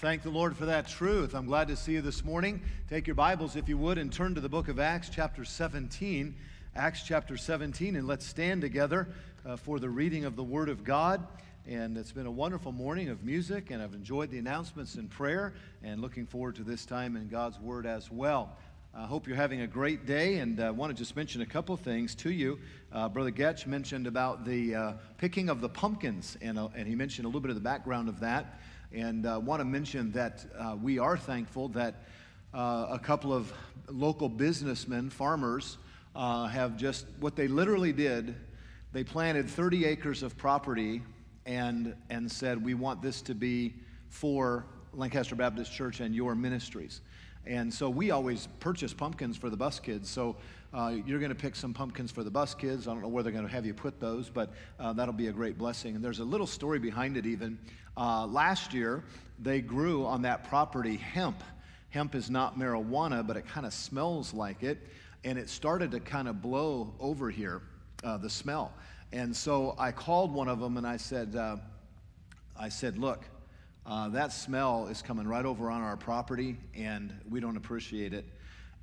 Thank the Lord for that truth. I'm glad to see you this morning. Take your Bibles, if you would, and turn to the book of Acts, chapter 17. Acts, chapter 17, and let's stand together uh, for the reading of the Word of God. And it's been a wonderful morning of music, and I've enjoyed the announcements and prayer, and looking forward to this time in God's Word as well. I hope you're having a great day, and I uh, want to just mention a couple things to you. Uh, Brother Goetsch mentioned about the uh, picking of the pumpkins, and, uh, and he mentioned a little bit of the background of that. And I uh, want to mention that uh, we are thankful that uh, a couple of local businessmen, farmers, uh, have just what they literally did. They planted 30 acres of property and, and said, We want this to be for Lancaster Baptist Church and your ministries. And so we always purchase pumpkins for the bus kids. So uh, you're going to pick some pumpkins for the bus kids. I don't know where they're going to have you put those, but uh, that'll be a great blessing. And there's a little story behind it, even. Uh, last year, they grew on that property hemp. Hemp is not marijuana, but it kind of smells like it. And it started to kind of blow over here, uh, the smell. And so I called one of them and I said, uh, I said, look, uh, that smell is coming right over on our property and we don't appreciate it.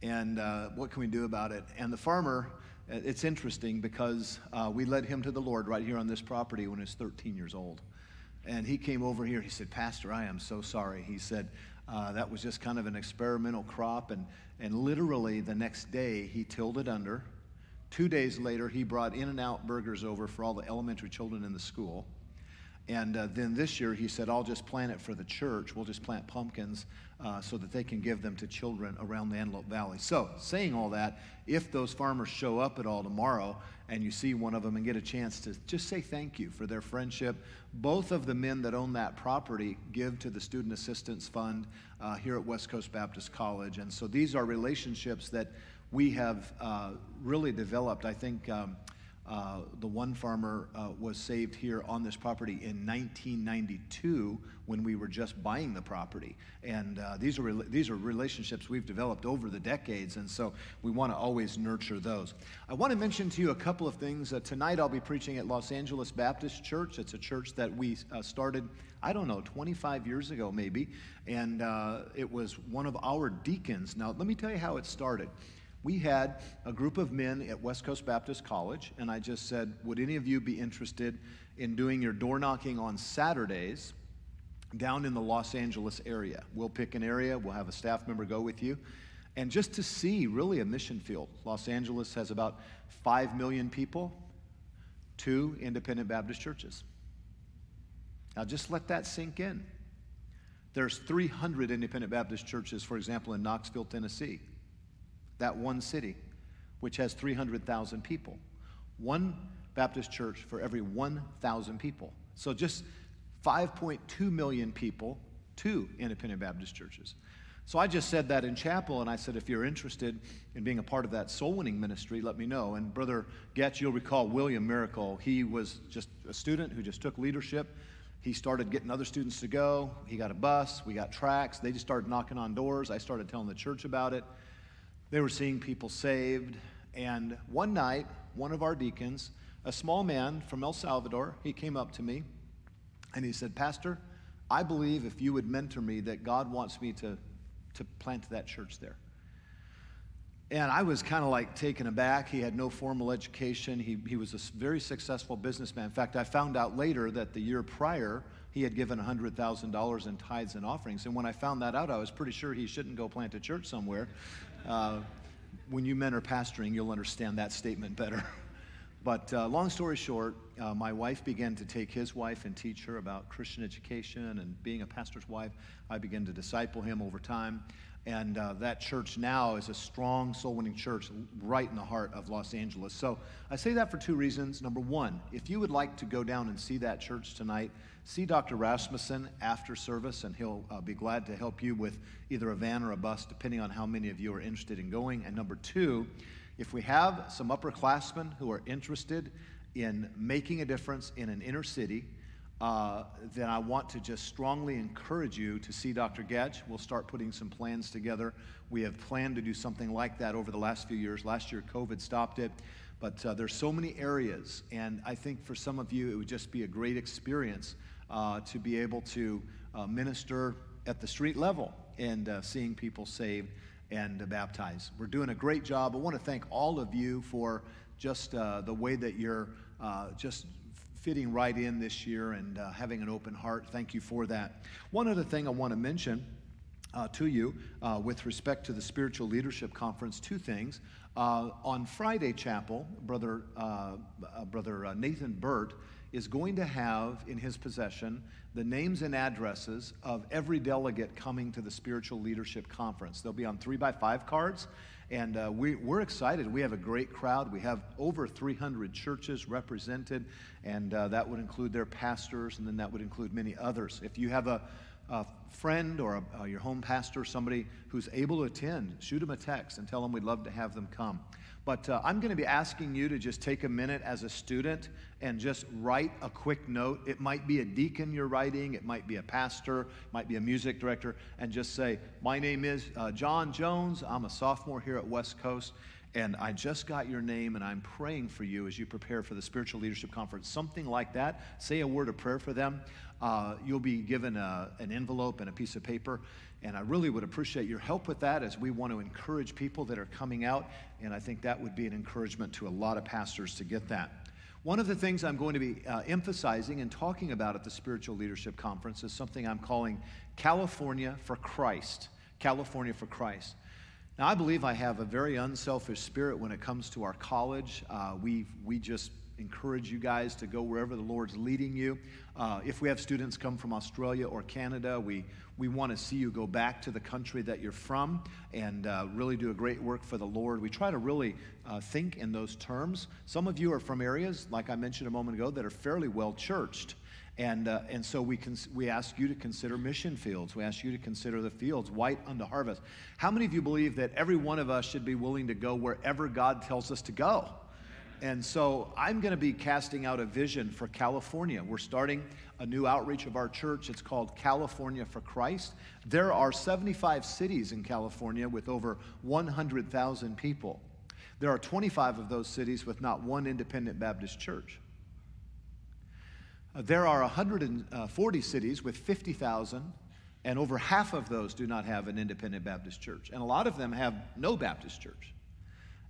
And uh, what can we do about it? And the farmer, it's interesting because uh, we led him to the Lord right here on this property when he was 13 years old. And he came over here. He said, Pastor, I am so sorry. He said, uh, that was just kind of an experimental crop. And, and literally the next day, he tilled it under. Two days later, he brought In-N-Out burgers over for all the elementary children in the school. And uh, then this year, he said, I'll just plant it for the church. We'll just plant pumpkins uh, so that they can give them to children around the Antelope Valley. So, saying all that, if those farmers show up at all tomorrow and you see one of them and get a chance to just say thank you for their friendship, both of the men that own that property give to the Student Assistance Fund uh, here at West Coast Baptist College. And so these are relationships that we have uh, really developed. I think. Um, uh, the one farmer uh, was saved here on this property in 1992 when we were just buying the property. And uh, these, are these are relationships we've developed over the decades, and so we want to always nurture those. I want to mention to you a couple of things. Uh, tonight I'll be preaching at Los Angeles Baptist Church. It's a church that we uh, started, I don't know, 25 years ago maybe, and it was one of our deacons. Now, let me tell you how it started we had a group of men at West Coast Baptist College, and I just said, Would any of you be interested in doing your door knocking on Saturdays down in the Los Angeles area? We'll pick an area, we'll have a staff member go with you. And just to see really a mission field. Los Angeles has about 5 million people, two independent Baptist churches. Now just let that sink in. There's 300 independent Baptist churches, for example, in Knoxville, Tennessee that one city, which has 300,000 people. One Baptist church for every 1,000 people. So just 5.2 million people, two independent Baptist churches. So I just said that in chapel, and I said, if you're interested in being a part of that soul winning ministry, let me know. And Brother Goetsch, you'll recall William Miracle. He was just a student who just took leadership. He started getting other students to go. He got a bus. We got tracks. They just started knocking on doors. I started telling the church about it. They were seeing people saved. And one night, one of our deacons, a small man from El Salvador, he came up to me and he said, Pastor, I believe if you would mentor me, that God wants me to, to plant that church there. And I was kind of like taken aback. He had no formal education. He, he was a very successful businessman. In fact, I found out later that the year prior, he had given $100,000 in tithes and offerings. And when I found that out, I was pretty sure he shouldn't go plant a church somewhere. Uh, when you men are pastoring, you'll understand that statement better. but uh, long story short, uh, my wife began to take his wife and teach her about Christian education and being a pastor's wife. I began to disciple him over time. And uh, that church now is a strong soul winning church right in the heart of Los Angeles. So I say that for two reasons. Number one, if you would like to go down and see that church tonight, see Dr. Rasmussen after service, and he'll uh, be glad to help you with either a van or a bus, depending on how many of you are interested in going. And number two, if we have some upperclassmen who are interested in making a difference in an inner city, uh, then I want to just strongly encourage you to see Dr. Goetsch. We'll start putting some plans together. We have planned to do something like that over the last few years. Last year, COVID stopped it. But uh, there's so many areas, and I think for some of you, it would just be a great experience uh, to be able to uh, minister at the street level and uh, seeing people saved and baptized. We're doing a great job. I want to thank all of you for just uh, the way that you're uh, just fitting right in this year and uh, having an open heart. Thank you for that. One other thing I want to mention. Uh, to you uh, with respect to the Spiritual Leadership Conference, two things. Uh, on Friday Chapel, Brother, Brother Nathan Burt is going to have in his possession the names and addresses of every delegate coming to the Spiritual Leadership Conference. They'll be on three by five cards, and uh, we, are excited. We have a great crowd. We have over 300 churches represented, and uh, that would include their pastors, and then that would include many others. If you have a, a friend or a, uh, your home pastor, somebody who's able to attend, shoot them a text and tell them we'd love to have them come. But uh, I'm going to be asking you to just take a minute as a student and just write a quick note. It might be a deacon you're writing, it might be a pastor, it might be a music director, and just say, My name is uh, John Jones. I'm a sophomore here at West Coast, and I just got your name, and I'm praying for you as you prepare for the Spiritual Leadership Conference. Something like that. Say a word of prayer for them. Uh, you'll be given a, an envelope and a piece of paper. And I really would appreciate your help with that as we want to encourage people that are coming out. And I think that would be an encouragement to a lot of pastors to get that. One of the things I'm going to be uh, emphasizing and talking about at the Spiritual Leadership Conference is something I'm calling California for Christ. California for Christ. Now, I believe I have a very unselfish spirit when it comes to our college. Uh, we, we just encourage you guys to go wherever the Lord's leading you. Uh, if we have students come from Australia or Canada, we, we want to see you go back to the country that you're from and uh, really do a great work for the Lord. We try to really uh, think in those terms. Some of you are from areas, like I mentioned a moment ago, that are fairly well churched. And, uh, and so we, can, we ask you to consider mission fields. We ask you to consider the fields white unto harvest. How many of you believe that every one of us should be willing to go wherever God tells us to go? And so I'm going to be casting out a vision for California. We're starting a new outreach of our church. It's called California for Christ. There are 75 cities in California with over 100,000 people. There are 25 of those cities with not one independent Baptist church. Uh, there are 140 cities with 50,000, and over half of those do not have an independent Baptist church. And a lot of them have no Baptist church.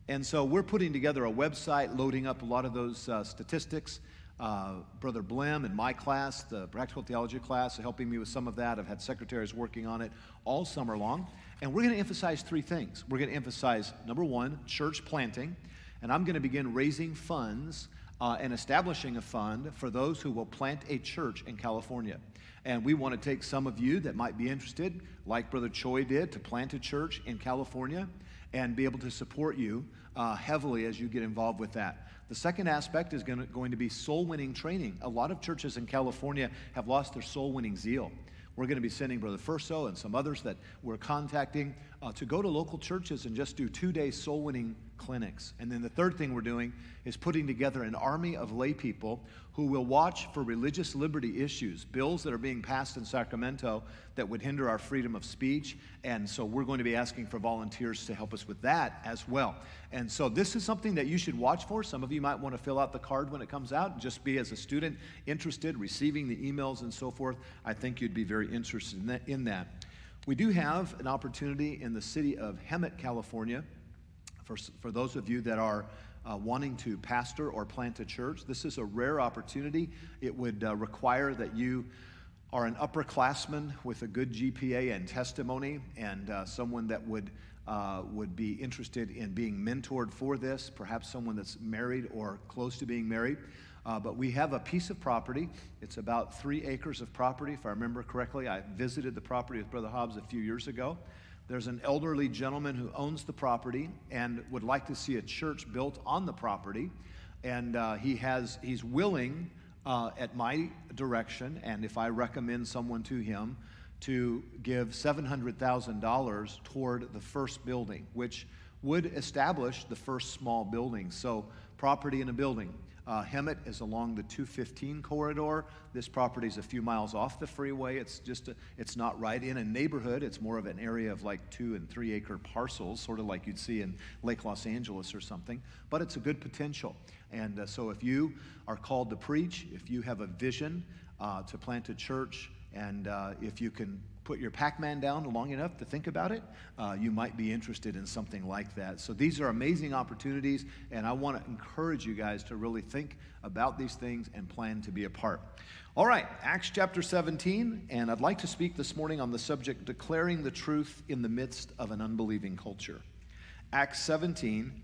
And so we're putting together a website, loading up a lot of those uh, statistics. Uh, Brother Blem in my class, the practical theology class, helping me with some of that. I've had secretaries working on it all summer long. And we're going to emphasize three things. We're going to emphasize, number one, church planting. And I'm going to begin raising funds uh, and establishing a fund for those who will plant a church in California. And we want to take some of you that might be interested, like Brother Choi did, to plant a church in California and be able to support you uh, heavily as you get involved with that. The second aspect is going to, going to be soul winning training. A lot of churches in California have lost their soul winning zeal. We're going to be sending Brother Furso and some others that we're contacting uh, to go to local churches and just do two day soul winning clinics. And then the third thing we're doing is putting together an army of lay people who will watch for religious liberty issues, bills that are being passed in Sacramento that would hinder our freedom of speech. And so we're going to be asking for volunteers to help us with that as well. And so this is something that you should watch for. Some of you might want to fill out the card when it comes out just be as a student interested, receiving the emails and so forth. I think you'd be very interested in that. In that. We do have an opportunity in the city of Hemet, California for, for those of you that are uh, wanting to pastor or plant a church, this is a rare opportunity. It would uh, require that you are an upperclassman with a good GPA and testimony, and uh, someone that would uh, would be interested in being mentored for this. Perhaps someone that's married or close to being married. Uh, but we have a piece of property. It's about three acres of property, if I remember correctly. I visited the property with Brother Hobbs a few years ago. There's an elderly gentleman who owns the property and would like to see a church built on the property. And uh, he has, he's willing, uh, at my direction, and if I recommend someone to him, to give $700,000 toward the first building, which would establish the first small building. So, property in a building. Uh, Hemet is along the 215 corridor. This property is a few miles off the freeway. It's just a, it's not right in a neighborhood. It's more of an area of like two and three acre parcels, sort of like you'd see in Lake Los Angeles or something. But it's a good potential. And uh, so if you are called to preach, if you have a vision uh, to plant a church, and uh, if you can put your Pac Man down long enough to think about it, uh, you might be interested in something like that. So these are amazing opportunities, and I want to encourage you guys to really think about these things and plan to be a part. All right, Acts chapter 17, and I'd like to speak this morning on the subject declaring the truth in the midst of an unbelieving culture. Acts 17,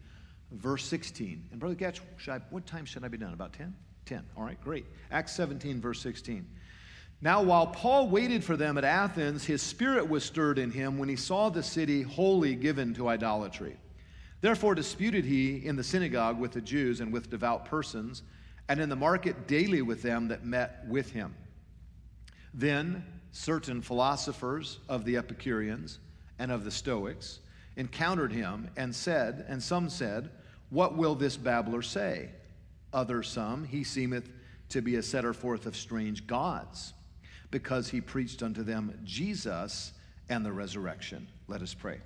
verse 16. And Brother Goetsch, I, what time should I be done? About 10? 10. All right, great. Acts 17, verse 16. Now, while Paul waited for them at Athens, his spirit was stirred in him when he saw the city wholly given to idolatry. Therefore, disputed he in the synagogue with the Jews and with devout persons, and in the market daily with them that met with him. Then certain philosophers of the Epicureans and of the Stoics encountered him and said, and some said, What will this babbler say? Others some, he seemeth to be a setter forth of strange gods because he preached unto them Jesus and the resurrection. Let us pray.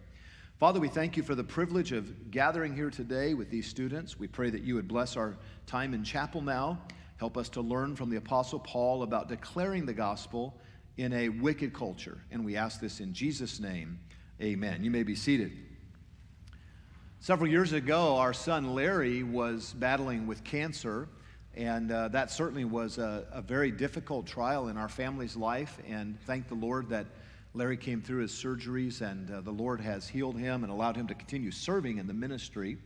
Father, we thank you for the privilege of gathering here today with these students. We pray that you would bless our time in chapel now. Help us to learn from the Apostle Paul about declaring the gospel in a wicked culture. And we ask this in Jesus' name. Amen. You may be seated. Several years ago, our son Larry was battling with cancer. And uh, that certainly was a, a, very difficult trial in our family's life. And thank the Lord that Larry came through his surgeries and uh, the Lord has healed him and allowed him to continue serving in the ministry.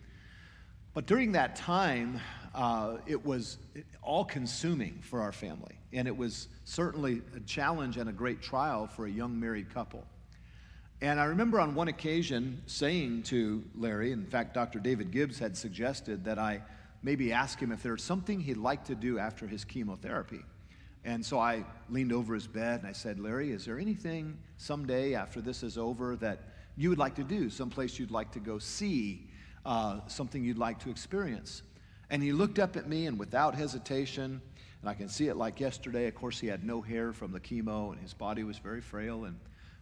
But during that time, uh, it was all consuming for our family. And it was certainly a challenge and a great trial for a young married couple. And I remember on one occasion saying to Larry, in fact, Dr. David Gibbs had suggested that I maybe ask him if there's something he'd like to do after his chemotherapy. And so I leaned over his bed and I said, Larry, is there anything someday after this is over that you would like to do, someplace you'd like to go see, uh, something you'd like to experience? And he looked up at me and without hesitation, and I can see it like yesterday. Of course, he had no hair from the chemo and his body was very frail, and,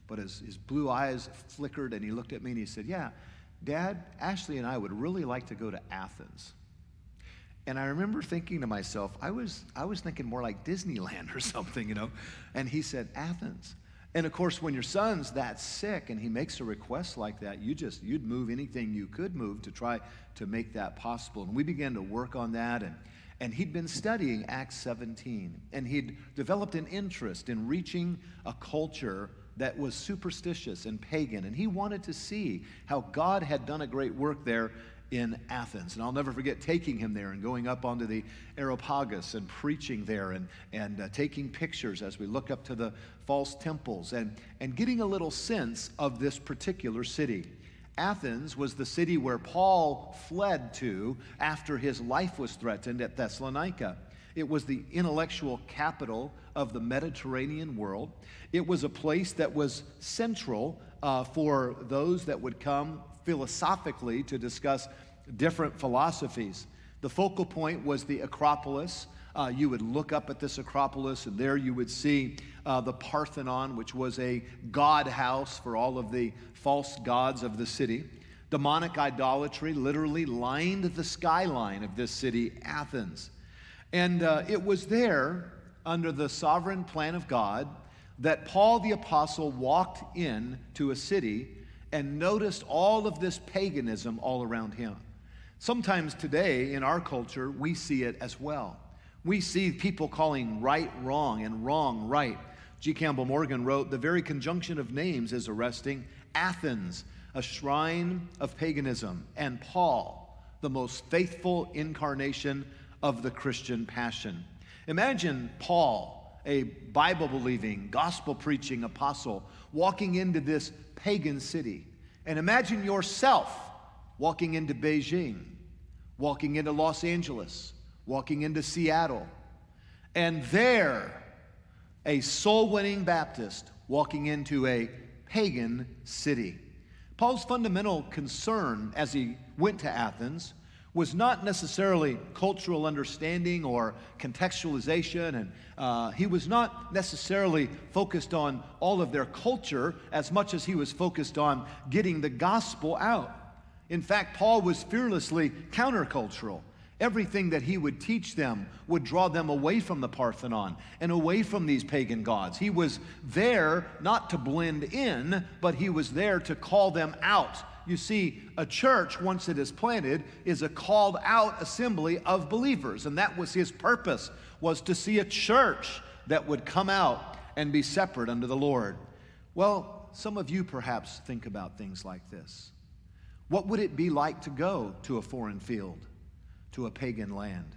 but his, his blue eyes flickered and he looked at me and he said, Yeah, Dad, Ashley and I would really like to go to Athens. And I remember thinking to myself, I was, I was thinking more like Disneyland or something, you know. And he said, Athens. And of course, when your son's that sick and he makes a request like that, you just, you'd move anything you could move to try to make that possible. And we began to work on that. And, and he'd been studying Acts 17. And he'd developed an interest in reaching a culture that was superstitious and pagan. And he wanted to see how God had done a great work there in Athens. And I'll never forget taking him there and going up onto the Areopagus and preaching there and, and uh, taking pictures as we look up to the false temples and, and getting a little sense of this particular city. Athens was the city where Paul fled to after his life was threatened at Thessalonica. It was the intellectual capital of the Mediterranean world. It was a place that was central uh, for those that would come philosophically to discuss different philosophies. The focal point was the Acropolis. Uh, you would look up at this Acropolis, and there you would see uh, the Parthenon, which was a god house for all of the false gods of the city. Demonic idolatry literally lined the skyline of this city, Athens. And uh, it was there, under the sovereign plan of God, that Paul the Apostle walked in to a city and noticed all of this paganism all around him. Sometimes today in our culture, we see it as well. We see people calling right wrong and wrong right. G. Campbell Morgan wrote The very conjunction of names is arresting. Athens, a shrine of paganism, and Paul, the most faithful incarnation of the Christian passion. Imagine Paul, a Bible believing, gospel preaching apostle, walking into this pagan city. And imagine yourself walking into Beijing, walking into Los Angeles, walking into Seattle, and there, a soul winning Baptist walking into a pagan city. Paul's fundamental concern as he went to Athens was not necessarily cultural understanding or contextualization, and uh, he was not necessarily focused on all of their culture as much as he was focused on getting the gospel out. In fact, Paul was fearlessly countercultural. Everything that he would teach them would draw them away from the Parthenon and away from these pagan gods. He was there not to blend in, but he was there to call them out. You see, a church, once it is planted, is a called out assembly of believers. And that was his purpose, was to see a church that would come out and be separate unto the Lord. Well, some of you perhaps think about things like this. What would it be like to go to a foreign field? to a pagan land?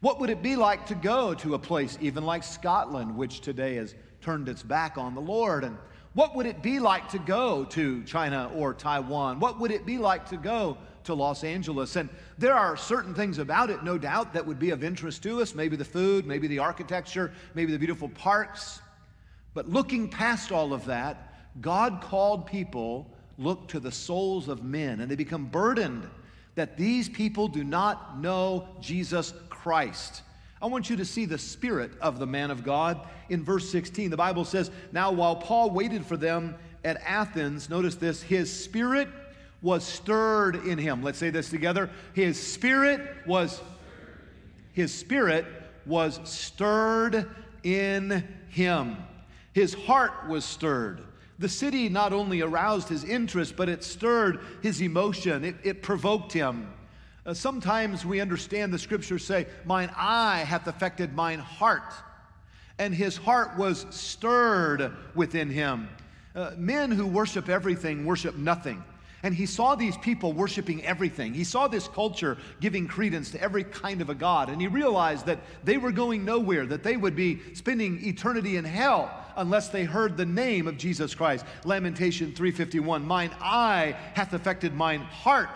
What would it be like to go to a place even like Scotland, which today has turned its back on the Lord? And what would it be like to go to China or Taiwan? What would it be like to go to Los Angeles? And there are certain things about it, no doubt, that would be of interest to us maybe the food, maybe the architecture, maybe the beautiful parks. But looking past all of that, God called people look to the souls of men, and they become burdened that these people do not know Jesus Christ. I want you to see the spirit of the man of God in verse 16. The Bible says, Now while Paul waited for them at Athens, notice this, his spirit was stirred in him. Let's say this together. His spirit was his spirit was stirred in him. His heart was stirred. The city not only aroused his interest, but it stirred his emotion, it, it provoked him. Uh, sometimes we understand the scriptures say, Mine eye hath affected mine heart. And his heart was stirred within him. Uh, men who worship everything worship nothing. And he saw these people worshiping everything. He saw this culture giving credence to every kind of a God. And he realized that they were going nowhere, that they would be spending eternity in hell unless they heard the name of Jesus Christ. Lamentation 351 Mine eye hath affected mine heart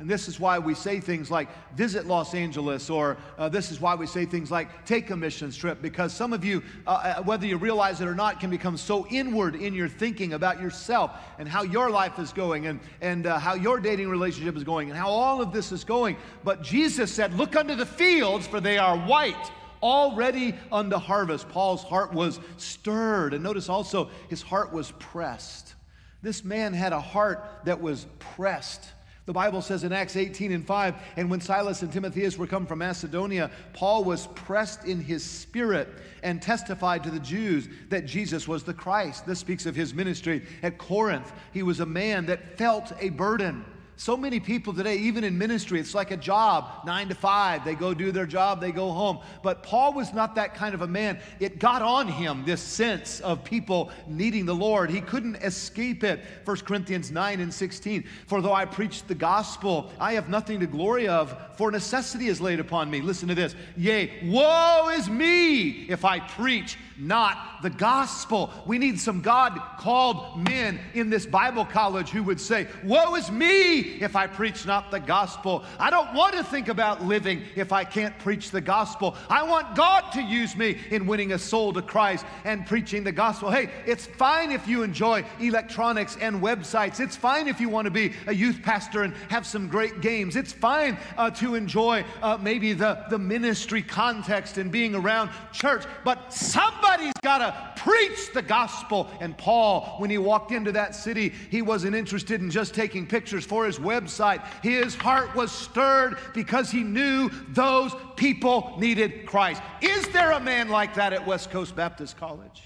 and this is why we say things like visit Los Angeles, or uh, this is why we say things like take a mission trip, because some of you, uh, uh, whether you realize it or not, can become so inward in your thinking about yourself and how your life is going and, and uh, how your dating relationship is going and how all of this is going. But Jesus said, Look unto the fields, for they are white already unto harvest. Paul's heart was stirred. And notice also, his heart was pressed. This man had a heart that was pressed. The Bible says in Acts 18 and 5, and when Silas and Timotheus were come from Macedonia, Paul was pressed in his spirit and testified to the Jews that Jesus was the Christ. This speaks of his ministry at Corinth. He was a man that felt a burden. So many people today, even in ministry, it's like a job, nine to five. They go do their job, they go home. But Paul was not that kind of a man. It got on him, this sense of people needing the Lord. He couldn't escape it. 1 Corinthians 9 and 16. For though I preach the gospel, I have nothing to glory of, for necessity is laid upon me. Listen to this. Yea, woe is me if I preach not the gospel. We need some God called men in this Bible college who would say, Woe is me if I preach not the gospel. I don't want to think about living if I can't preach the gospel. I want God to use me in winning a soul to Christ and preaching the gospel. Hey, it's fine if you enjoy electronics and websites. It's fine if you want to be a youth pastor and have some great games. It's fine uh, to enjoy uh, maybe the, the ministry context and being around church. But somebody's got to preach the gospel. And Paul, when he walked into that city, he wasn't interested in just taking pictures for his website. His heart was stirred because he knew those people needed Christ. Is there a man like that at West Coast Baptist College?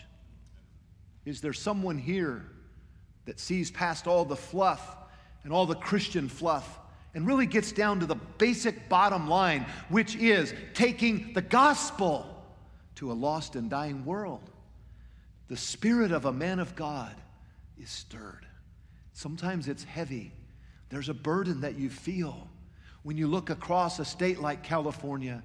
Is there someone here that sees past all the fluff and all the Christian fluff and really gets down to the basic bottom line, which is taking the gospel to a lost and dying world? The spirit of a man of God is stirred. Sometimes it's heavy. There's a burden that you feel when you look across a state like California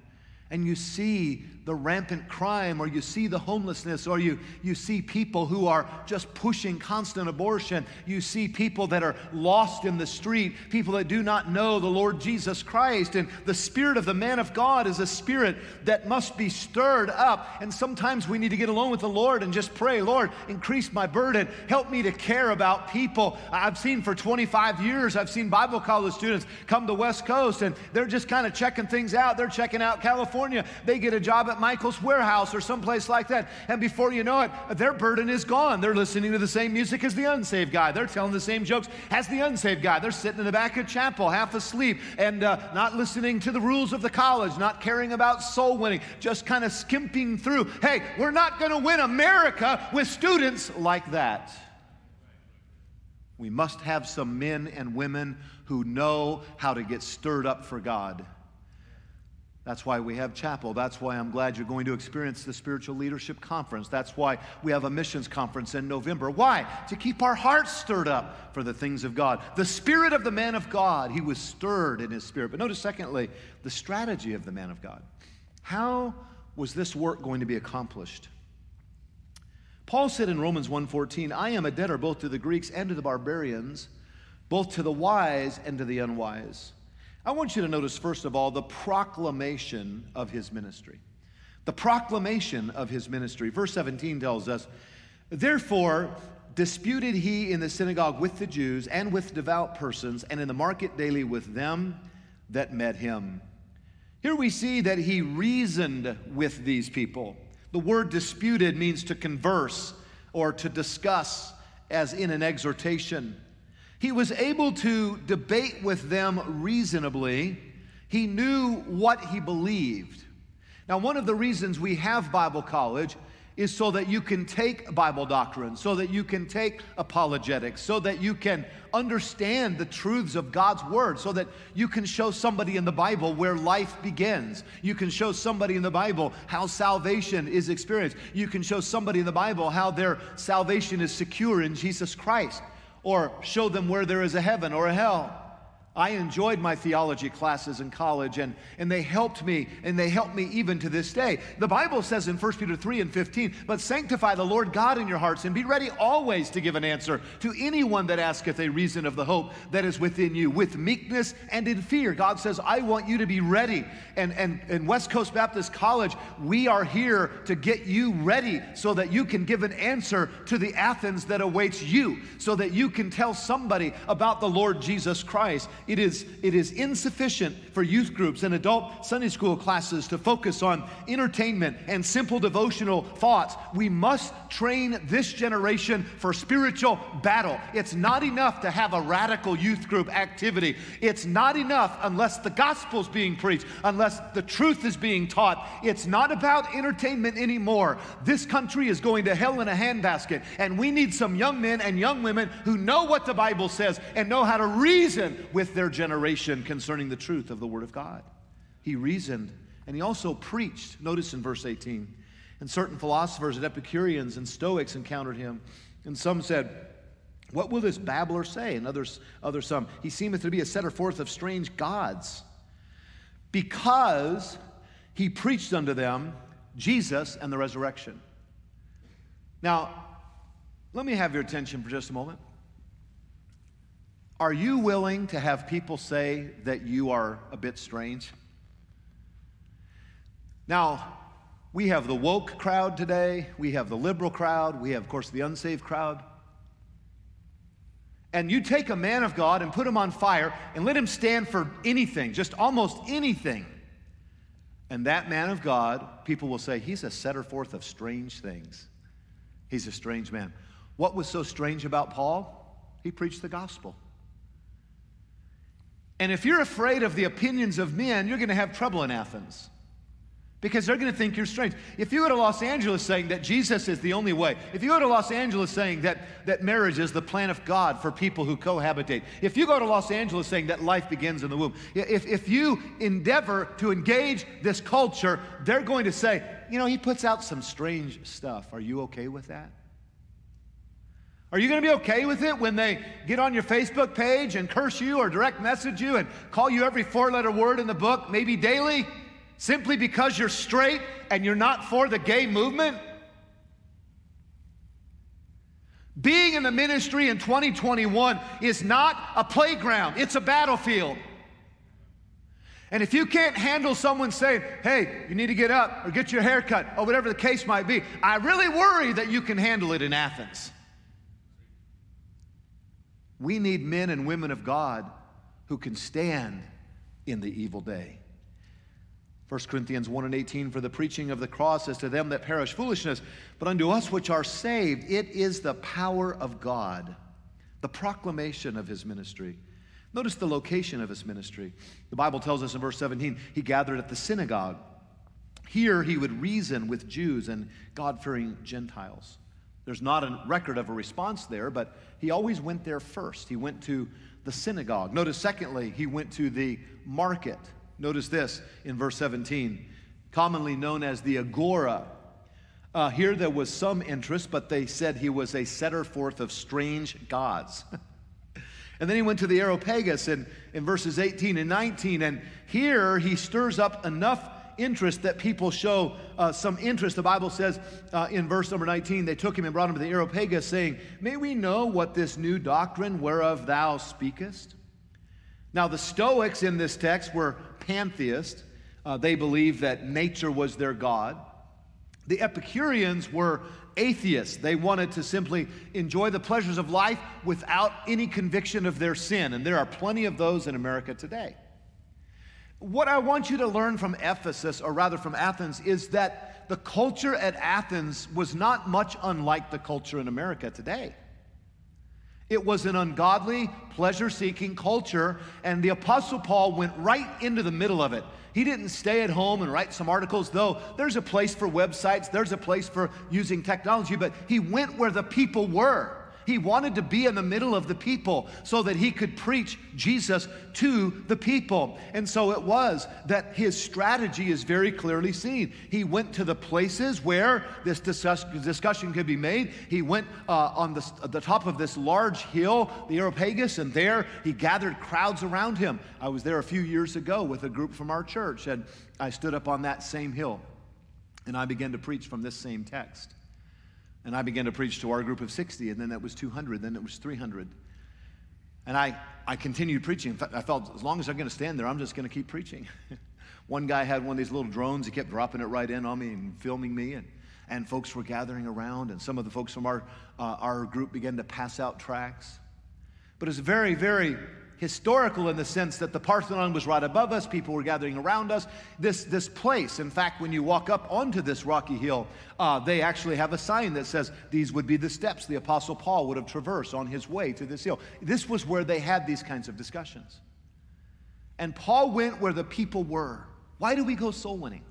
and you see the rampant crime or you see the homelessness or you, you see people who are just pushing constant abortion. You see people that are lost in the street, people that do not know the Lord Jesus Christ. And the spirit of the man of God is a spirit that must be stirred up. And sometimes we need to get alone with the Lord and just pray, Lord, increase my burden. Help me to care about people. I've seen for 25 years, I've seen Bible college students come to West Coast and they're just kind of checking things out. They're checking out California California, they get a job at Michael's Warehouse or someplace like that. And before you know it, their burden is gone. They're listening to the same music as the unsaved guy. They're telling the same jokes as the unsaved guy. They're sitting in the back of chapel, half asleep, and uh, not listening to the rules of the college, not caring about soul winning, just kind of skimping through. Hey, we're not going to win America with students like that. We must have some men and women who know how to get stirred up for God. That's why we have chapel. That's why I'm glad you're going to experience the Spiritual Leadership Conference. That's why we have a missions conference in November. Why? To keep our hearts stirred up for the things of God. The spirit of the man of God, he was stirred in his spirit. But notice, secondly, the strategy of the man of God. How was this work going to be accomplished? Paul said in Romans 1:14, "I am a debtor both to the Greeks and to the barbarians, both to the wise and to the unwise." I want you to notice first of all the proclamation of his ministry. The proclamation of his ministry. Verse 17 tells us, "Therefore disputed he in the synagogue with the Jews and with devout persons and in the market daily with them that met him." Here we see that he reasoned with these people. The word disputed means to converse or to discuss, as in an exhortation. He was able to debate with them reasonably. He knew what he believed. Now, one of the reasons we have Bible college is so that you can take Bible doctrine, so that you can take apologetics, so that you can understand the truths of God's Word, so that you can show somebody in the Bible where life begins. You can show somebody in the Bible how salvation is experienced. You can show somebody in the Bible how their salvation is secure in Jesus Christ, or show them where there is a heaven or a hell. I enjoyed my theology classes in college, and, and they helped me, and they help me even to this day. The Bible says in 1 Peter 3 and 15, But sanctify the Lord God in your hearts, and be ready always to give an answer to anyone that asketh a reason of the hope that is within you, with meekness and in fear. God says, I want you to be ready. And, and, and West Coast Baptist College, we are here to get you ready so that you can give an answer to the Athens that awaits you, so that you can tell somebody about the Lord Jesus Christ. It is, it is insufficient for youth groups and adult Sunday school classes to focus on entertainment and simple devotional thoughts. We must train this generation for spiritual battle. It's not enough to have a radical youth group activity. It's not enough unless the gospel's being preached, unless the truth is being taught. It's not about entertainment anymore. This country is going to hell in a handbasket, and we need some young men and young women who know what the Bible says and know how to reason with their generation concerning the truth of the Word of God. He reasoned and he also preached. Notice in verse 18. And certain philosophers and Epicureans and Stoics encountered him. And some said, What will this babbler say? And others, others some, He seemeth to be a setter forth of strange gods. Because he preached unto them Jesus and the resurrection. Now, let me have your attention for just a moment. Are you willing to have people say that you are a bit strange? Now, we have the woke crowd today, we have the liberal crowd, we have, of course, the unsaved crowd. And you take a man of God and put him on fire and let him stand for anything, just almost anything. And that man of God, people will say, he's a setter forth of strange things. He's a strange man. What was so strange about Paul? He preached the gospel. And if you're afraid of the opinions of men, you're going to have trouble in Athens because they're going to think you're strange. If you go to Los Angeles saying that Jesus is the only way, if you go to Los Angeles saying that, that marriage is the plan of God for people who cohabitate, if you go to Los Angeles saying that life begins in the womb, if, if you endeavor to engage this culture, they're going to say, you know, he puts out some strange stuff. Are you okay with that? Are you going to be okay with it when they get on your Facebook page and curse you or direct message you and call you every four letter word in the book, maybe daily, simply because you're straight and you're not for the gay movement? Being in the ministry in 2021 is not a playground, it's a battlefield. And if you can't handle someone saying, hey, you need to get up or get your hair cut or whatever the case might be, I really worry that you can handle it in Athens. We need men and women of God who can stand in the evil day. 1 Corinthians 1 and 18, for the preaching of the cross is to them that perish foolishness, but unto us which are saved, it is the power of God, the proclamation of his ministry. Notice the location of his ministry. The Bible tells us in verse 17, he gathered at the synagogue. Here he would reason with Jews and God fearing Gentiles. There's not a record of a response there, but he always went there first. He went to the synagogue. Notice, secondly, he went to the market. Notice this in verse 17, commonly known as the agora. Uh, here there was some interest, but they said he was a setter forth of strange gods. and then he went to the Areopagus in, in verses 18 and 19, and here he stirs up enough interest that people show uh, some interest. The Bible says uh, in verse number 19, they took him and brought him to the Areopagus, saying, May we know what this new doctrine whereof thou speakest? Now, the Stoics in this text were pantheists. Uh, they believed that nature was their God. The Epicureans were atheists. They wanted to simply enjoy the pleasures of life without any conviction of their sin. And there are plenty of those in America today. What I want you to learn from Ephesus, or rather from Athens, is that the culture at Athens was not much unlike the culture in America today. It was an ungodly, pleasure seeking culture, and the Apostle Paul went right into the middle of it. He didn't stay at home and write some articles, though there's a place for websites, there's a place for using technology, but he went where the people were. He wanted to be in the middle of the people so that he could preach Jesus to the people. And so it was that his strategy is very clearly seen. He went to the places where this discuss- discussion could be made. He went uh, on the, the top of this large hill, the Areopagus, and there he gathered crowds around him. I was there a few years ago with a group from our church, and I stood up on that same hill and I began to preach from this same text. And I began to preach to our group of 60, and then that was 200, then it was 300. And I, I continued preaching. In fact, I felt as long as I'm going to stand there, I'm just going to keep preaching. one guy had one of these little drones. He kept dropping it right in on me and filming me. And, and folks were gathering around, and some of the folks from our, uh, our group began to pass out tracts. But it's very, very historical in the sense that the Parthenon was right above us, people were gathering around us. This, this place, in fact, when you walk up onto this rocky hill, uh, they actually have a sign that says these would be the steps the Apostle Paul would have traversed on his way to this hill. This was where they had these kinds of discussions. And Paul went where the people were. Why do we go soul winning?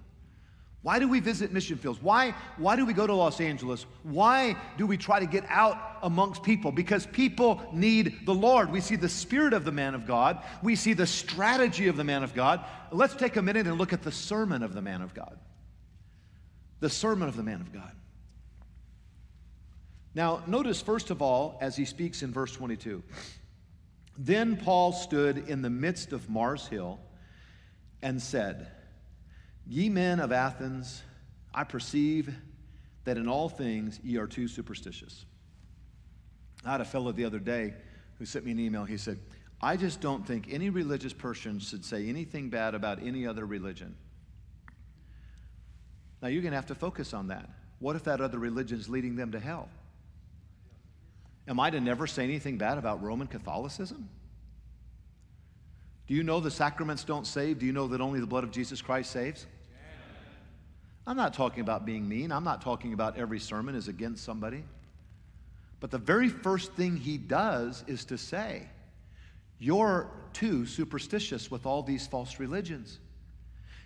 Why do we visit mission fields? Why, why do we go to Los Angeles? Why do we try to get out amongst people? Because people need the Lord. We see the spirit of the man of God, we see the strategy of the man of God. Let's take a minute and look at the sermon of the man of God. The sermon of the man of God. Now, notice first of all, as he speaks in verse 22, then Paul stood in the midst of Mars Hill and said, Ye men of Athens, I perceive that in all things ye are too superstitious. I had a fellow the other day who sent me an email. He said, I just don't think any religious person should say anything bad about any other religion. Now you're going to have to focus on that. What if that other religion is leading them to hell? Am I to never say anything bad about Roman Catholicism? Do you know the sacraments don't save? Do you know that only the blood of Jesus Christ saves? I'm not talking about being mean. I'm not talking about every sermon is against somebody. But the very first thing he does is to say, You're too superstitious with all these false religions.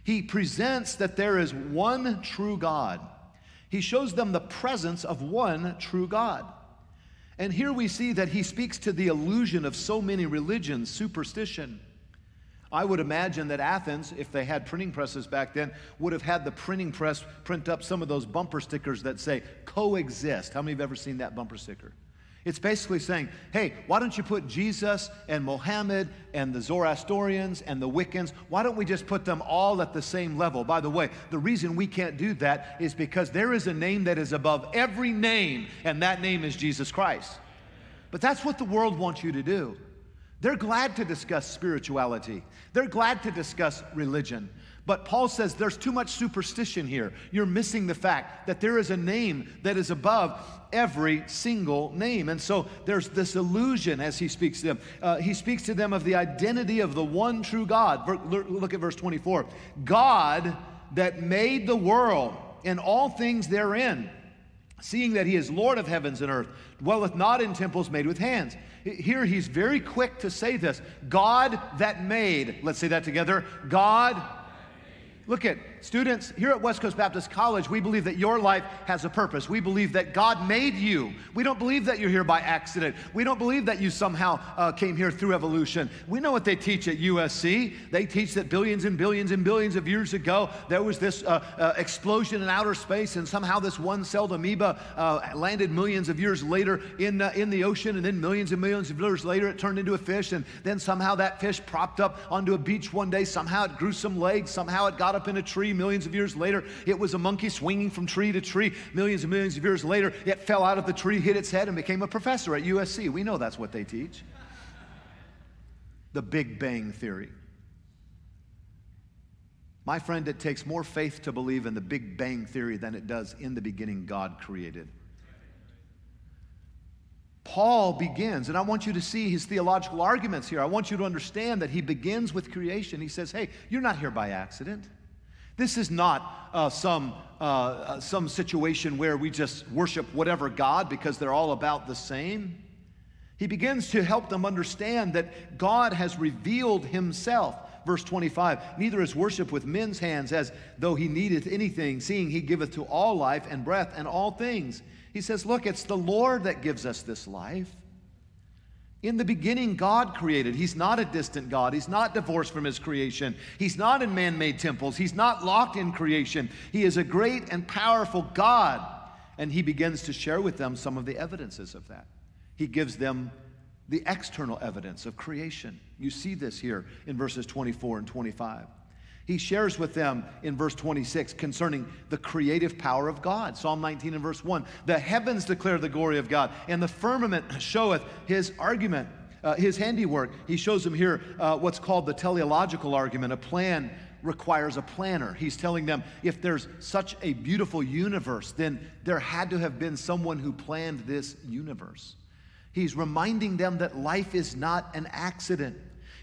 He presents that there is one true God. He shows them the presence of one true God. And here we see that he speaks to the illusion of so many religions, superstition. I would imagine that Athens, if they had printing presses back then, would have had the printing press print up some of those bumper stickers that say coexist. How many have ever seen that bumper sticker? It's basically saying, hey, why don't you put Jesus and Mohammed and the Zoroastrians and the Wiccans, why don't we just put them all at the same level? By the way, the reason we can't do that is because there is a name that is above every name, and that name is Jesus Christ. But that's what the world wants you to do. They're glad to discuss spirituality. They're glad to discuss religion. But Paul says there's too much superstition here. You're missing the fact that there is a name that is above every single name. And so there's this illusion as he speaks to them. Uh, he speaks to them of the identity of the one true God. Look at verse 24. God that made the world and all things therein, seeing that he is Lord of heavens and earth, dwelleth not in temples made with hands. Here he's very quick to say this God that made, let's say that together, God Look at students here at West Coast Baptist College, we believe that your life has a purpose. We believe that God made you. We don't believe that you're here by accident. We don't believe that you somehow uh, came here through evolution. We know what they teach at USC. They teach that billions and billions and billions of years ago, there was this uh, uh, explosion in outer space, and somehow this one celled amoeba uh, landed millions of years later in, uh, in the ocean, and then millions and millions of years later, it turned into a fish, and then somehow that fish propped up onto a beach one day. Somehow it grew some legs. Somehow it got up in a tree millions of years later. It was a monkey swinging from tree to tree. Millions and millions of years later, it fell out of the tree, hit its head, and became a professor at USC. We know that's what they teach. The Big Bang Theory. My friend, it takes more faith to believe in the Big Bang Theory than it does in the beginning God created. Paul begins, and I want you to see his theological arguments here. I want you to understand that he begins with creation. He says, Hey, you're not here by accident. This is not uh, some, uh, uh, some situation where we just worship whatever God because they're all about the same. He begins to help them understand that God has revealed himself. Verse 25, neither is worship with men's hands as though he needeth anything, seeing he giveth to all life and breath and all things. He says, Look, it's the Lord that gives us this life. In the beginning, God created. He's not a distant God. He's not divorced from His creation. He's not in man made temples. He's not locked in creation. He is a great and powerful God. And He begins to share with them some of the evidences of that. He gives them the external evidence of creation. You see this here in verses 24 and 25 he shares with them in verse 26 concerning the creative power of God. Psalm 19 and verse 1 The heavens declare the glory of God, and the firmament showeth his argument, uh, his handiwork. He shows them here uh, what's called the teleological argument. A plan requires a planner. He's telling them if there's such a beautiful universe, then there had to have been someone who planned this universe. He's reminding them that life is not an accident.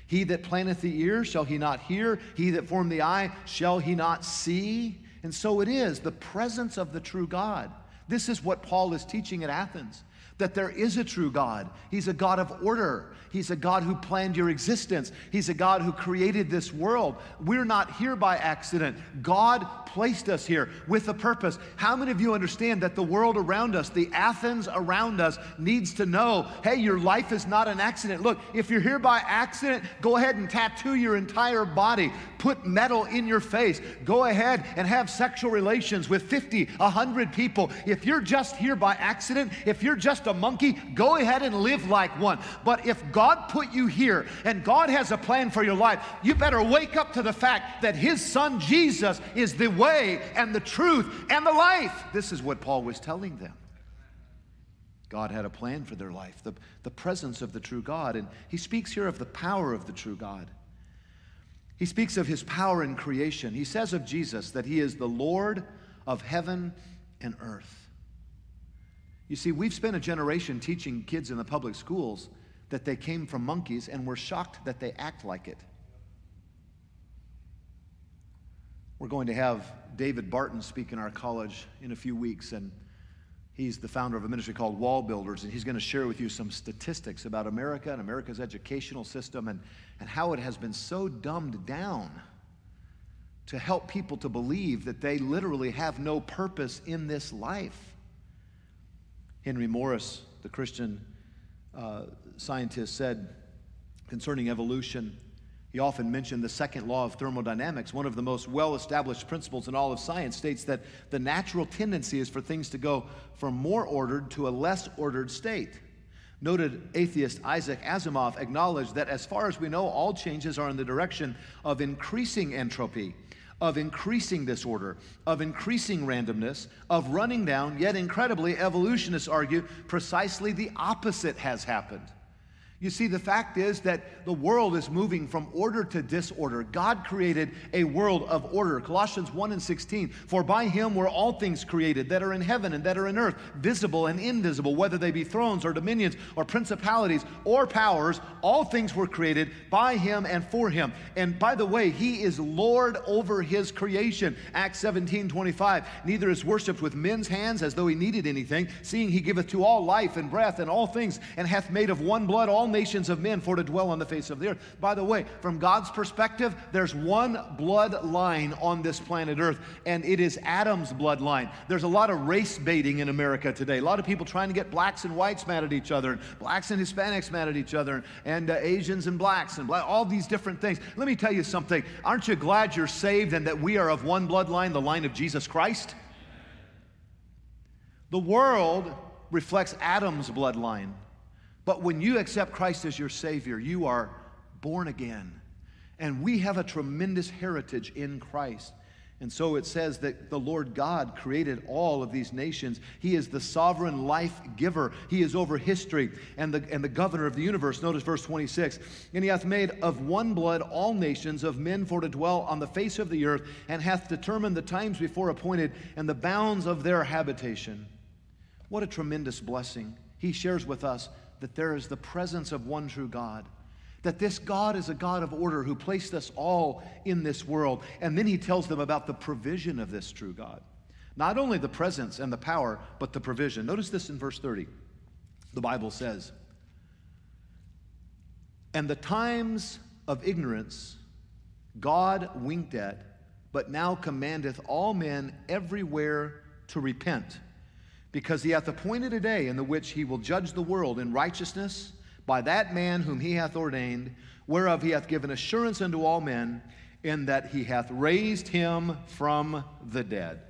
He that planteth the ear, shall he not hear? He that formed the eye, shall he not see? And so it is, the presence of the true God. This is what Paul is teaching at Athens that there is a true God. He's a God of order. He's a God who planned your existence. He's a God who created this world. We're not here by accident. God placed us here with a purpose. How many of you understand that the world around us, the Athens around us, needs to know hey, your life is not an accident? Look, if you're here by accident, go ahead and tattoo your entire body, put metal in your face, go ahead and have sexual relations with 50, 100 people. If you're just here by accident, if you're just a monkey, go ahead and live like one. But if God God put you here and God has a plan for your life, you better wake up to the fact that His Son Jesus is the way and the truth and the life. This is what Paul was telling them. God had a plan for their life, the, the presence of the true God. And he speaks here of the power of the true God. He speaks of his power in creation. He says of Jesus that he is the Lord of heaven and earth. You see, we've spent a generation teaching kids in the public schools that they came from monkeys and we're shocked that they act like it. We're going to have David Barton speak in our college in a few weeks, and he's the founder of a ministry called Wall Builders, and he's going to share with you some statistics about America and America's educational system and, and how it has been so dumbed down to help people to believe that they literally have no purpose in this life. Henry Morris, the Christian uh, scientist said concerning evolution. He often mentioned the second law of thermodynamics. One of the most well established principles in all of science states that the natural tendency is for things to go from more ordered to a less ordered state. Noted atheist Isaac Asimov acknowledged that as far as we know, all changes are in the direction of increasing entropy of increasing disorder, of increasing randomness, of running down, yet incredibly, evolutionists argue precisely the opposite has happened. You see, the fact is that the world is moving from order to disorder. God created a world of order. Colossians 1 and 16. For by him were all things created that are in heaven and that are in earth, visible and invisible, whether they be thrones or dominions or principalities or powers. All things were created by him and for him. And by the way, he is Lord over his creation. Acts 17 25. Neither is worshipped with men's hands as though he needed anything, seeing he giveth to all life and breath and all things, and hath made of one blood all nations of men for to dwell on the face of the earth. By the way, from God's perspective, there's one bloodline on this planet Earth, and it is Adam's bloodline. There's a lot of race baiting in America today. A lot of people trying to get blacks and whites mad at each other, and blacks and Hispanics mad at each other, and uh, Asians and blacks, and black, all these different things. Let me tell you something. Aren't you glad you're saved and that we are of one bloodline, the line of Jesus Christ? The world reflects Adam's bloodline. But when you accept Christ as your Savior, you are born again. And we have a tremendous heritage in Christ. And so it says that the Lord God created all of these nations. He is the sovereign life giver. He is over history and the, and the governor of the universe. Notice verse 26. And he hath made of one blood all nations of men for to dwell on the face of the earth, and hath determined the times before appointed and the bounds of their habitation. What a tremendous blessing. He shares with us that there is the presence of one true God. That this God is a God of order who placed us all in this world. And then he tells them about the provision of this true God. Not only the presence and the power, but the provision. Notice this in verse 30. The Bible says, And the times of ignorance God winked at, but now commandeth all men everywhere to repent because he hath appointed a day in the which he will judge the world in righteousness by that man whom he hath ordained, whereof he hath given assurance unto all men, in that he hath raised him from the dead.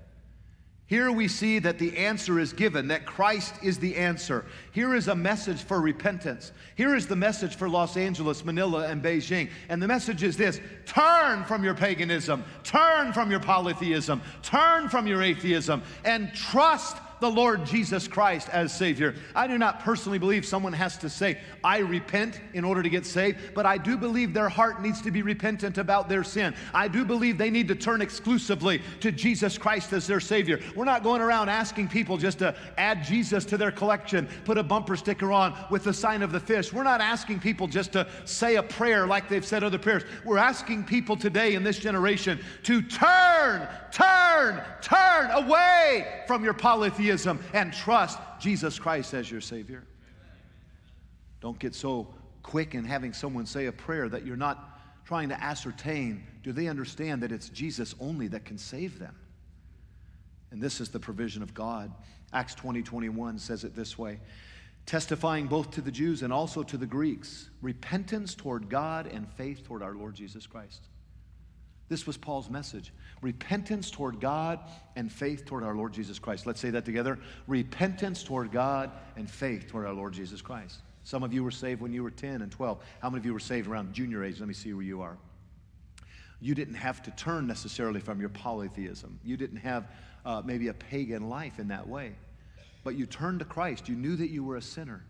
Here we see that the answer is given, that Christ is the answer. Here is a message for repentance. Here is the message for Los Angeles, Manila, and Beijing. And the message is this turn from your paganism, turn from your polytheism, turn from your atheism, and trust the Lord Jesus Christ as Savior. I do not personally believe someone has to say, I repent in order to get saved, but I do believe their heart needs to be repentant about their sin. I do believe they need to turn exclusively to Jesus Christ as their Savior. We're not going around asking people just to add Jesus to their collection, put a bumper sticker on with the sign of the fish. We're not asking people just to say a prayer like they've said other prayers. We're asking people today in this generation to turn, turn, turn away from your polytheism and trust Jesus Christ as your Savior. Don't get so quick in having someone say a prayer that you're not trying to ascertain do they understand that it's Jesus only that can save them? And this is the provision of God. Acts 20 21 says it this way testifying both to the Jews and also to the Greeks repentance toward God and faith toward our Lord Jesus Christ. This was Paul's message repentance toward God and faith toward our Lord Jesus Christ. Let's say that together repentance toward God and faith toward our Lord Jesus Christ. Some of you were saved when you were 10 and 12. How many of you were saved around junior age? Let me see where you are. You didn't have to turn necessarily from your polytheism, you didn't have uh, maybe a pagan life in that way. But you turned to Christ. You knew that you were a sinner.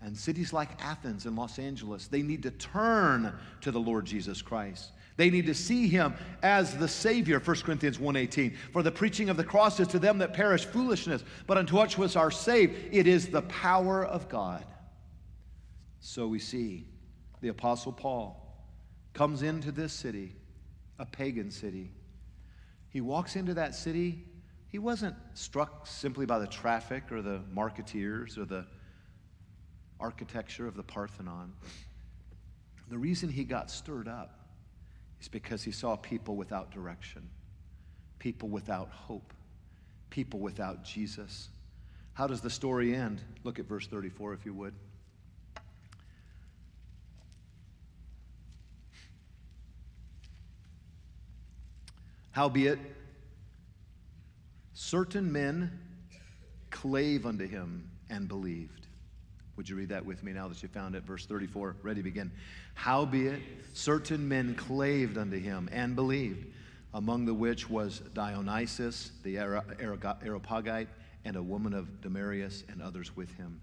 And cities like Athens and Los Angeles, they need to turn to the Lord Jesus Christ. They need to see him as the Savior, 1 Corinthians 1.18. For the preaching of the cross is to them that perish foolishness, but unto us which are saved, it is the power of God. So we see the Apostle Paul comes into this city, a pagan city. He walks into that city. He wasn't struck simply by the traffic or the marketeers or the architecture of the Parthenon. The reason he got stirred up is because he saw people without direction, people without hope, people without Jesus. How does the story end? Look at verse 34, if you would. Howbeit, certain men clave unto him and believed. Would you read that with me now that you found it? Verse 34, ready begin. Howbeit, certain men claved unto him and believed, among the which was Dionysius the Areopagite, and a woman of Damaris, and others with him.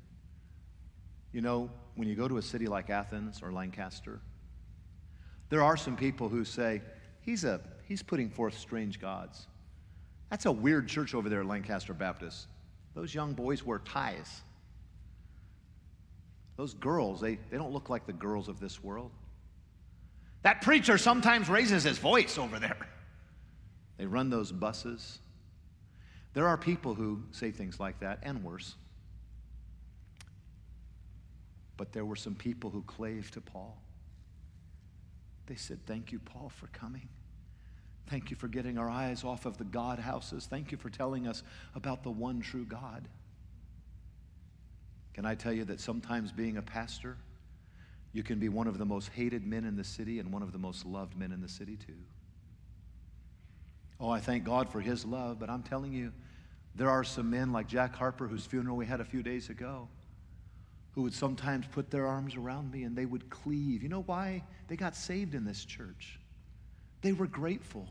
You know, when you go to a city like Athens or Lancaster, there are some people who say, he's, a, he's putting forth strange gods. That's a weird church over there at Lancaster Baptist. Those young boys wear ties. Those girls, they, they don't look like the girls of this world. That preacher sometimes raises his voice over there. They run those buses. There are people who say things like that and worse. But there were some people who clave to Paul. They said, Thank you, Paul, for coming. Thank you for getting our eyes off of the God houses. Thank you for telling us about the one true God. Can I tell you that sometimes being a pastor, you can be one of the most hated men in the city and one of the most loved men in the city, too. Oh, I thank God for his love, but I'm telling you, there are some men like Jack Harper, whose funeral we had a few days ago, who would sometimes put their arms around me and they would cleave. You know why? They got saved in this church. They were grateful.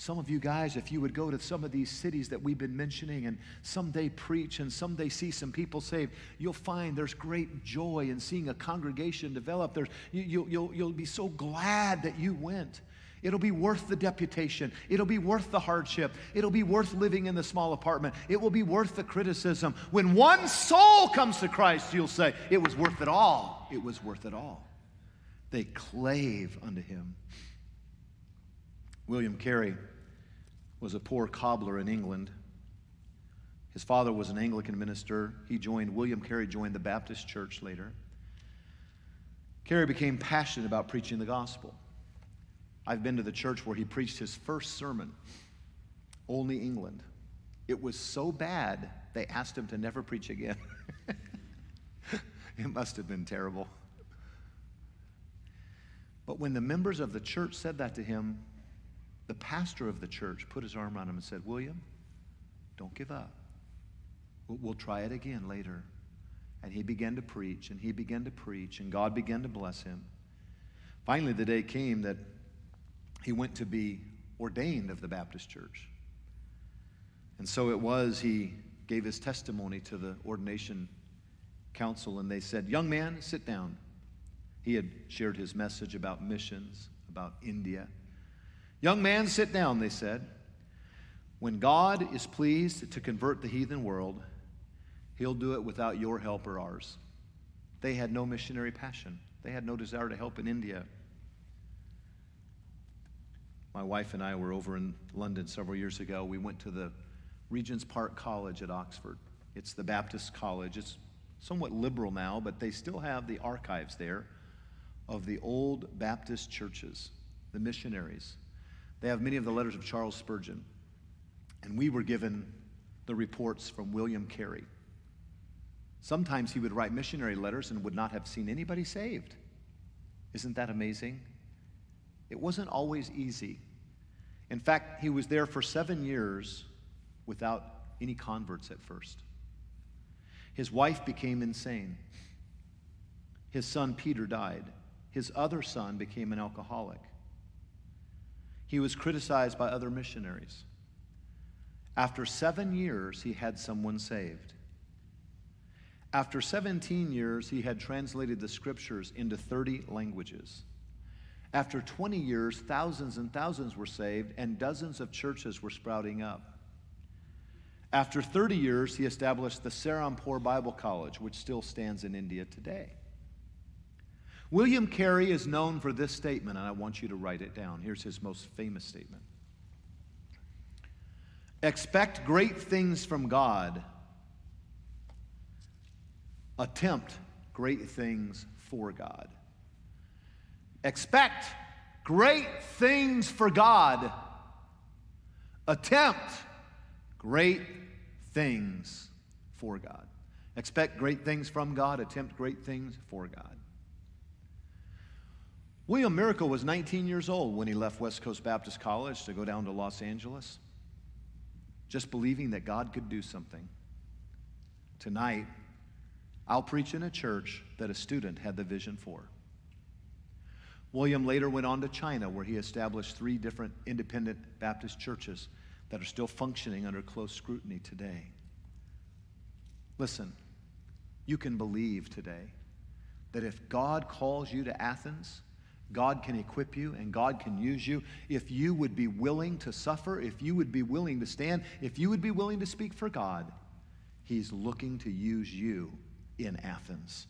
Some of you guys, if you would go to some of these cities that we've been mentioning and someday preach and someday see some people saved, you'll find there's great joy in seeing a congregation develop. There's, you, you'll, you'll, you'll be so glad that you went. It'll be worth the deputation. It'll be worth the hardship. It'll be worth living in the small apartment. It will be worth the criticism. When one soul comes to Christ, you'll say, It was worth it all. It was worth it all. They clave unto him. William Carey was a poor cobbler in England. His father was an Anglican minister. He joined, William Carey joined the Baptist church later. Carey became passionate about preaching the gospel. I've been to the church where he preached his first sermon, Olney England. It was so bad, they asked him to never preach again. it must have been terrible. But when the members of the church said that to him, the pastor of the church put his arm around him and said, William, don't give up. We'll, we'll try it again later. And he began to preach, and he began to preach, and God began to bless him. Finally, the day came that he went to be ordained of the Baptist church. And so it was, he gave his testimony to the ordination council, and they said, Young man, sit down. He had shared his message about missions, about India. Young man, sit down, they said. When God is pleased to convert the heathen world, he'll do it without your help or ours. They had no missionary passion, they had no desire to help in India. My wife and I were over in London several years ago. We went to the Regent's Park College at Oxford. It's the Baptist college. It's somewhat liberal now, but they still have the archives there of the old Baptist churches, the missionaries. They have many of the letters of Charles Spurgeon. And we were given the reports from William Carey. Sometimes he would write missionary letters and would not have seen anybody saved. Isn't that amazing? It wasn't always easy. In fact, he was there for seven years without any converts at first. His wife became insane. His son Peter died. His other son became an alcoholic. He was criticized by other missionaries. After seven years, he had someone saved. After 17 years, he had translated the scriptures into 30 languages. After 20 years, thousands and thousands were saved, and dozens of churches were sprouting up. After 30 years, he established the Serampore Bible College, which still stands in India today. William Carey is known for this statement, and I want you to write it down. Here's his most famous statement Expect great things from God, attempt great things for God. Expect great things for God, attempt great things for God. Expect great things from God, attempt great things for God. William Miracle was 19 years old when he left West Coast Baptist College to go down to Los Angeles, just believing that God could do something. Tonight, I'll preach in a church that a student had the vision for. William later went on to China, where he established three different independent Baptist churches that are still functioning under close scrutiny today. Listen, you can believe today. that if God calls you to Athens, God can equip you and God can use you. If you would be willing to suffer, if you would be willing to stand, if you would be willing to speak for God, He's looking to use you in Athens.